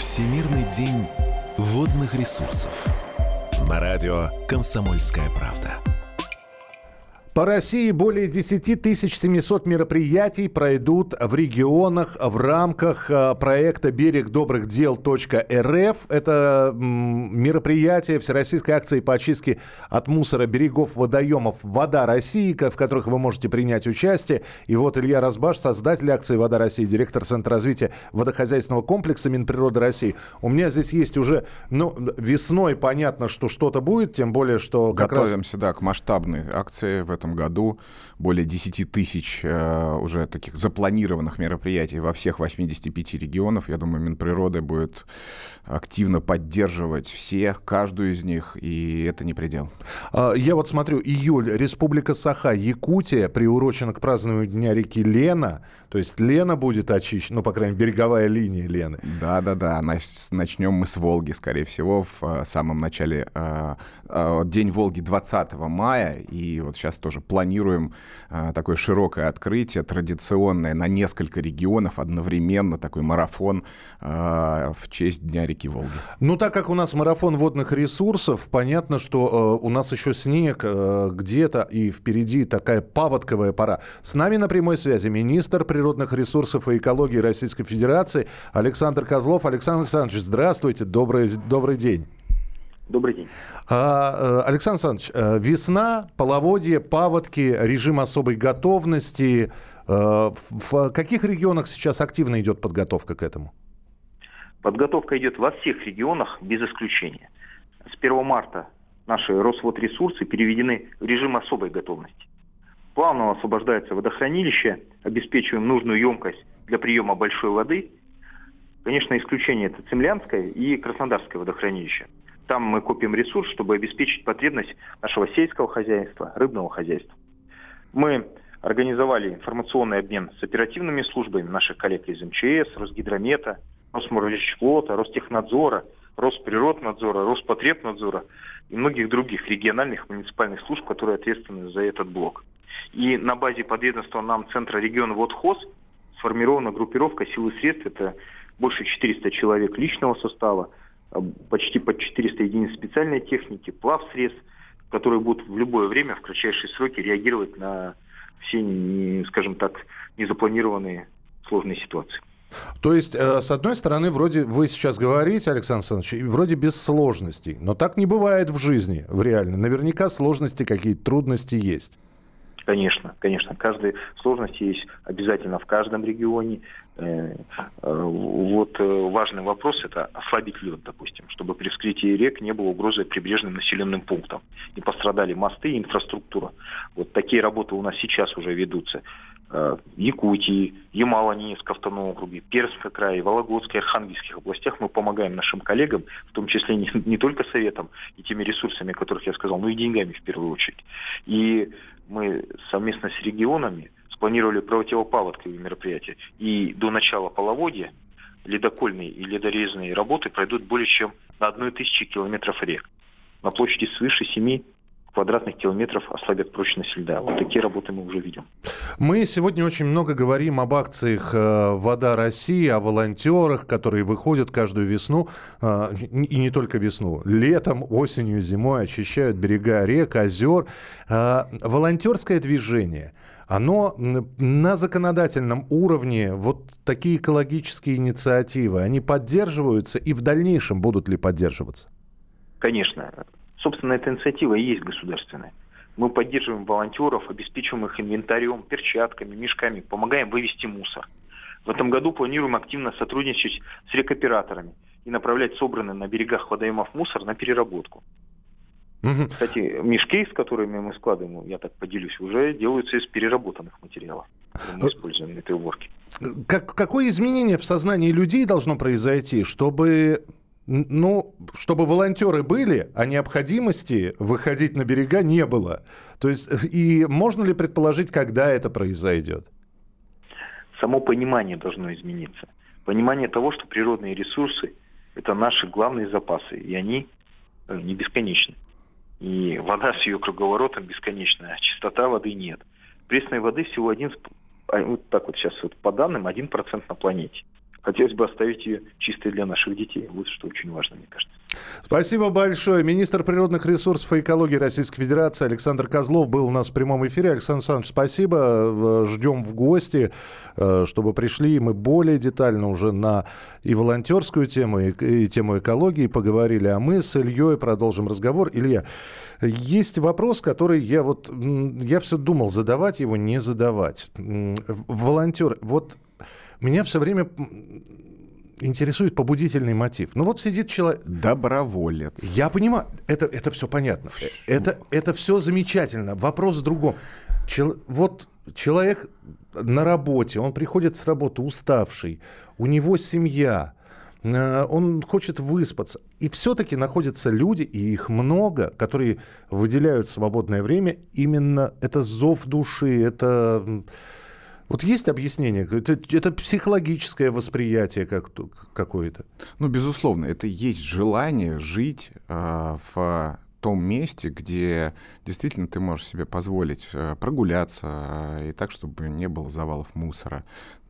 Всемирный день водных ресурсов. На радио «Комсомольская правда». По России более 10 700 мероприятий пройдут в регионах в рамках э, проекта «Берег добрых дел .рф». Это мероприятие всероссийской акции по очистке от мусора берегов водоемов «Вода России», в которых вы можете принять участие. И вот Илья Разбаш, создатель акции «Вода России», директор Центра развития водохозяйственного комплекса Минприроды России. У меня здесь есть уже, ну, весной понятно, что что-то будет, тем более, что Готовимся, раз... да, к масштабной акции в этом году более 10 тысяч э, уже таких запланированных мероприятий во всех 85 регионах. Я думаю, Минприроды будет активно поддерживать все, каждую из них, и это не предел. А, я вот смотрю, июль, Республика Саха, Якутия, приурочена к празднованию Дня реки Лена. То есть Лена будет очищена, ну, по крайней мере, береговая линия Лены. Да-да-да, начнем мы с Волги, скорее всего, в э, самом начале. Э, День Волги 20 мая, и вот сейчас тоже планируем э, такое широкое открытие, традиционное на несколько регионов одновременно, такой марафон э, в честь Дня реки Волги. Ну, так как у нас марафон водных ресурсов, понятно, что э, у нас еще снег э, где-то, и впереди такая паводковая пора. С нами на прямой связи министр природных ресурсов и экологии Российской Федерации Александр Козлов. Александр Александрович, здравствуйте, добрый, добрый день. Добрый день. А, э, Александр Александрович, э, весна, половодье, паводки, режим особой готовности. Э, в каких регионах сейчас активно идет подготовка к этому? Подготовка идет во всех регионах без исключения. С 1 марта наши Росводресурсы переведены в режим особой готовности. Плавно освобождается водохранилище, обеспечиваем нужную емкость для приема большой воды. Конечно, исключение это Цемлянское и Краснодарское водохранилище – там мы купим ресурс, чтобы обеспечить потребность нашего сельского хозяйства, рыбного хозяйства. Мы организовали информационный обмен с оперативными службами наших коллег из МЧС, Росгидромета, Росморвичфлота, Ростехнадзора, Росприроднадзора, Роспотребнадзора и многих других региональных муниципальных служб, которые ответственны за этот блок. И на базе подведомства нам Центра региона Водхоз сформирована группировка сил и средств. Это больше 400 человек личного состава, почти под 400 единиц специальной техники, плав средств, которые будут в любое время, в кратчайшие сроки реагировать на все, скажем так, незапланированные сложные ситуации. То есть, э, с одной стороны, вроде вы сейчас говорите, Александр Александрович, вроде без сложностей, но так не бывает в жизни, в реальной. Наверняка сложности, какие-то трудности есть. Конечно, конечно. Каждая сложность есть обязательно в каждом регионе. Э, э, вот э, важный вопрос – это ослабить лед, допустим, чтобы при вскрытии рек не было угрозы прибрежным населенным пунктам. Не пострадали мосты и инфраструктура. Вот такие работы у нас сейчас уже ведутся. Якутии, Ямало-Ненецком автономном округе, Пермском крае, Вологодской, Архангельских областях мы помогаем нашим коллегам, в том числе не, не только советом и теми ресурсами, о которых я сказал, но и деньгами в первую очередь. И мы совместно с регионами спланировали противопаводковые мероприятия. И до начала половодья ледокольные и ледорезные работы пройдут более чем на одной тысячи километров рек. На площади свыше 7 квадратных километров ослабят прочность льда. Вот такие работы мы уже видим. Мы сегодня очень много говорим об акциях э, «Вода России», о волонтерах, которые выходят каждую весну, э, и не только весну, летом, осенью, зимой очищают берега рек, озер. Э, волонтерское движение, оно на законодательном уровне, вот такие экологические инициативы, они поддерживаются и в дальнейшем будут ли поддерживаться? Конечно. Собственно, эта инициатива и есть государственная. Мы поддерживаем волонтеров, обеспечиваем их инвентарем, перчатками, мешками, помогаем вывести мусор. В этом году планируем активно сотрудничать с рекоператорами и направлять собранный на берегах водоемов мусор на переработку. Угу. Кстати, мешки, с которыми мы складываем, я так поделюсь, уже делаются из переработанных материалов. Мы используем этой уборки. Как, какое изменение в сознании людей должно произойти, чтобы ну, чтобы волонтеры были, а необходимости выходить на берега не было. То есть, и можно ли предположить, когда это произойдет? Само понимание должно измениться. Понимание того, что природные ресурсы – это наши главные запасы, и они э, не бесконечны. И вода с ее круговоротом бесконечна, а чистота воды нет. Пресной воды всего один, а, вот так вот сейчас вот по данным, один процент на планете. Хотелось бы оставить ее чистой для наших детей. Вот что очень важно, мне кажется. Спасибо большое. Министр природных ресурсов и экологии Российской Федерации Александр Козлов был у нас в прямом эфире. Александр Александрович, спасибо. Ждем в гости, э, чтобы пришли. Мы более детально уже на и волонтерскую тему, и, и тему экологии поговорили. А мы с Ильей продолжим разговор. Илья, есть вопрос, который я вот, я все думал, задавать его, не задавать. Волонтер, вот меня все время интересует побудительный мотив. Ну вот сидит человек... Доброволец. Я понимаю, это, это все понятно. Это, это все замечательно. Вопрос в другом. Чел, вот человек на работе, он приходит с работы уставший, у него семья, э, он хочет выспаться. И все-таки находятся люди, и их много, которые выделяют свободное время. Именно это зов души, это вот есть объяснение? Это, это психологическое восприятие как, какое-то? Ну, безусловно, это есть желание жить э, в том месте, где действительно ты можешь себе позволить э, прогуляться э, и так, чтобы не было завалов мусора.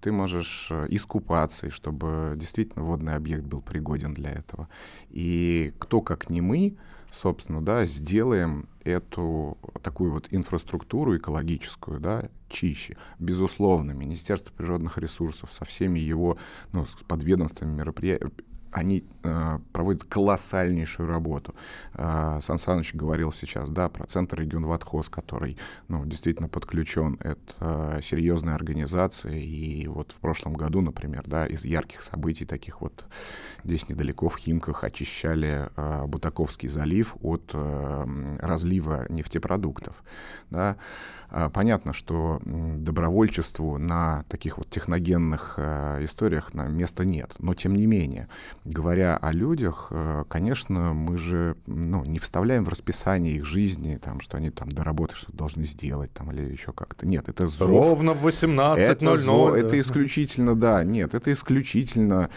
Ты можешь э, искупаться, и чтобы действительно водный объект был пригоден для этого. И кто, как не мы, собственно, да, сделаем эту такую вот инфраструктуру экологическую, да, чище. Безусловно, Министерство природных ресурсов со всеми его ну, подведомствами мероприятиями они э, проводят колоссальнейшую работу. Э, Сан Саныч говорил сейчас, да, про центр регион Ватхоз, который, ну, действительно подключен. Это э, серьезная организация, и вот в прошлом году, например, да, из ярких событий таких вот здесь недалеко в Химках очищали э, Бутаковский залив от э, разлива нефтепродуктов, да. Э, понятно, что добровольчеству на таких вот техногенных э, историях на места нет, но тем не менее говоря о людях, э, конечно, мы же ну, не вставляем в расписание их жизни, там, что они там до работы что-то должны сделать там, или еще как-то. Нет, это зов. Ровно в 18.00. Это, зов, да. это исключительно, да, нет, это исключительно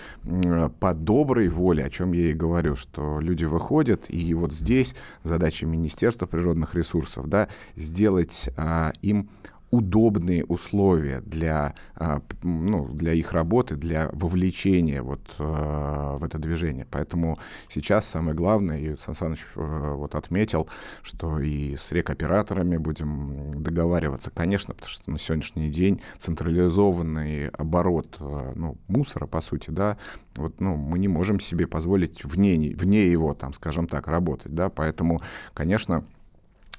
по доброй воле, о чем я и говорю, что люди выходят, и вот здесь задача Министерства природных ресурсов, да, сделать а, им удобные условия для, а, ну, для их работы, для вовлечения вот, а, в это движение. Поэтому сейчас самое главное, и Сан Саныч а, вот отметил, что и с рекоператорами будем договариваться, конечно, потому что на сегодняшний день централизованный оборот ну, мусора, по сути, да, вот, ну, мы не можем себе позволить вне, вне его, там, скажем так, работать, да, поэтому, конечно,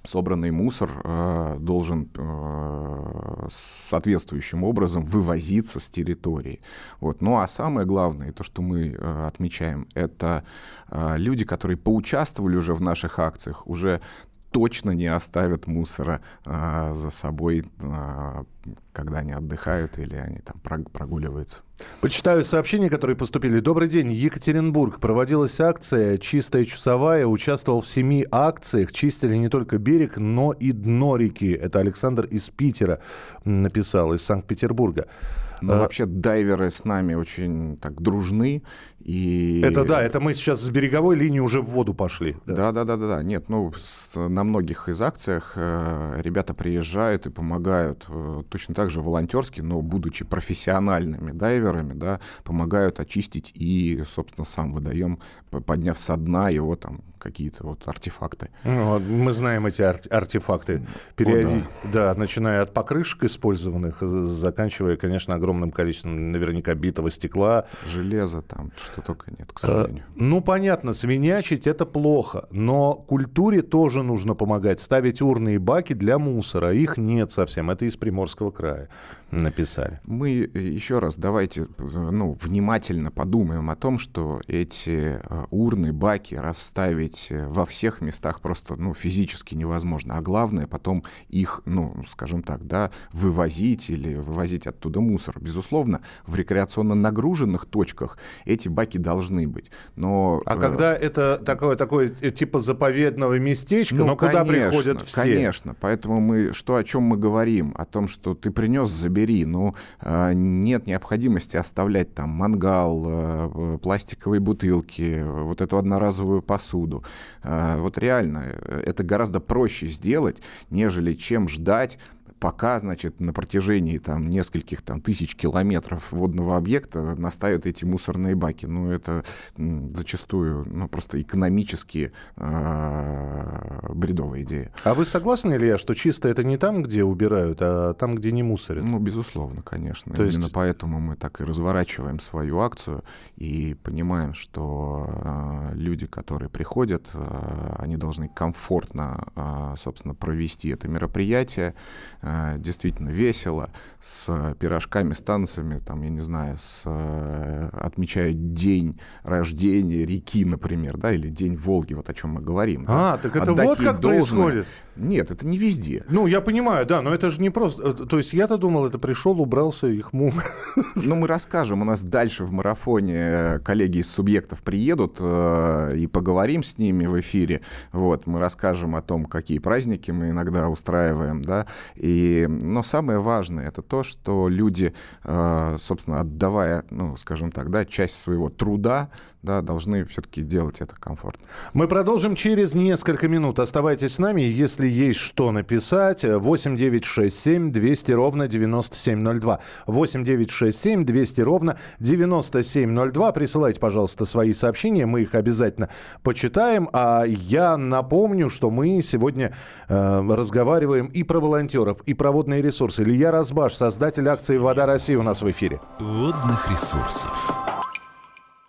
собранный мусор э, должен э, соответствующим образом вывозиться с территории. Вот. Ну а самое главное, то, что мы э, отмечаем, это люди, которые поучаствовали уже в наших акциях, уже точно не оставят мусора за собой, когда они отдыхают или они там прогуливаются. Почитаю сообщения, которые поступили. Добрый день. Екатеринбург. Проводилась акция «Чистая часовая». Участвовал в семи акциях. Чистили не только берег, но и дно реки. Это Александр из Питера написал, из Санкт-Петербурга. Ну, а... вообще дайверы с нами очень так дружны. И... Это да, это мы сейчас с береговой линии уже в воду пошли. Да, да, да, да, да. Нет, ну с, на многих из акциях э, ребята приезжают и помогают э, точно так же волонтерски, но будучи профессиональными дайверами, да, помогают очистить и, собственно, сам выдаем, подняв со дна его там какие-то вот артефакты. Ну, мы знаем эти ар- артефакты. Периоди... О, да. да, начиная от покрышек использованных, заканчивая, конечно, огромным количеством наверняка битого стекла. Железа там, что только нет, к сожалению. А, ну, понятно, свинячить это плохо, но культуре тоже нужно помогать. Ставить урны и баки для мусора. Их нет совсем. Это из Приморского края написали. Мы еще раз давайте ну, внимательно подумаем о том, что эти э, урны, баки расставить э, во всех местах просто ну, физически невозможно. А главное потом их, ну, скажем так, да, вывозить или вывозить оттуда мусор. Безусловно, в рекреационно нагруженных точках эти баки должны быть. Но, а э... когда это такое, такое типа заповедного местечка, ну, но конечно, куда приходят все? Конечно, поэтому мы, что о чем мы говорим? О том, что ты принес, забери бери. Ну, а, нет необходимости оставлять там мангал, э, пластиковые бутылки, вот эту одноразовую посуду. А, вот реально, э, это гораздо проще сделать, нежели чем ждать пока, значит, на протяжении там нескольких там тысяч километров водного объекта наставят эти мусорные баки. Ну, это зачастую, ну, просто экономически э, бредовая идея. А вы согласны, Илья, что чисто это не там, где убирают, а там, где не мусорят? Ну, безусловно, конечно. То Именно есть... поэтому мы так и разворачиваем свою акцию и понимаем, что э, люди, которые приходят, э, они должны комфортно, э, собственно, провести это мероприятие. Э, действительно весело, с пирожками, с танцами, там, я не знаю, с, э, отмечают день рождения реки, например, да, или день Волги, вот о чем мы говорим. А, да? так это Отдать вот как должное. происходит. Нет, это не везде. Ну, я понимаю, да, но это же не просто... Э, то есть я-то думал, это пришел, убрался, их му... Ну, мы расскажем. У нас дальше в марафоне э, коллеги из субъектов приедут э, и поговорим с ними в эфире. Вот, мы расскажем о том, какие праздники мы иногда устраиваем, да. И, но самое важное это то, что люди, э, собственно, отдавая, ну, скажем так, да, часть своего труда, да, должны все-таки делать это комфортно. Мы продолжим через несколько минут. Оставайтесь с нами. Если есть что написать, 8 9 6 7 200 ровно 9702. 8 9 6 7 200 ровно 9702. Присылайте, пожалуйста, свои сообщения. Мы их обязательно почитаем. А я напомню, что мы сегодня э, разговариваем и про волонтеров, и про водные ресурсы. Илья Разбаш, создатель акции «Вода России» у нас в эфире. Водных ресурсов.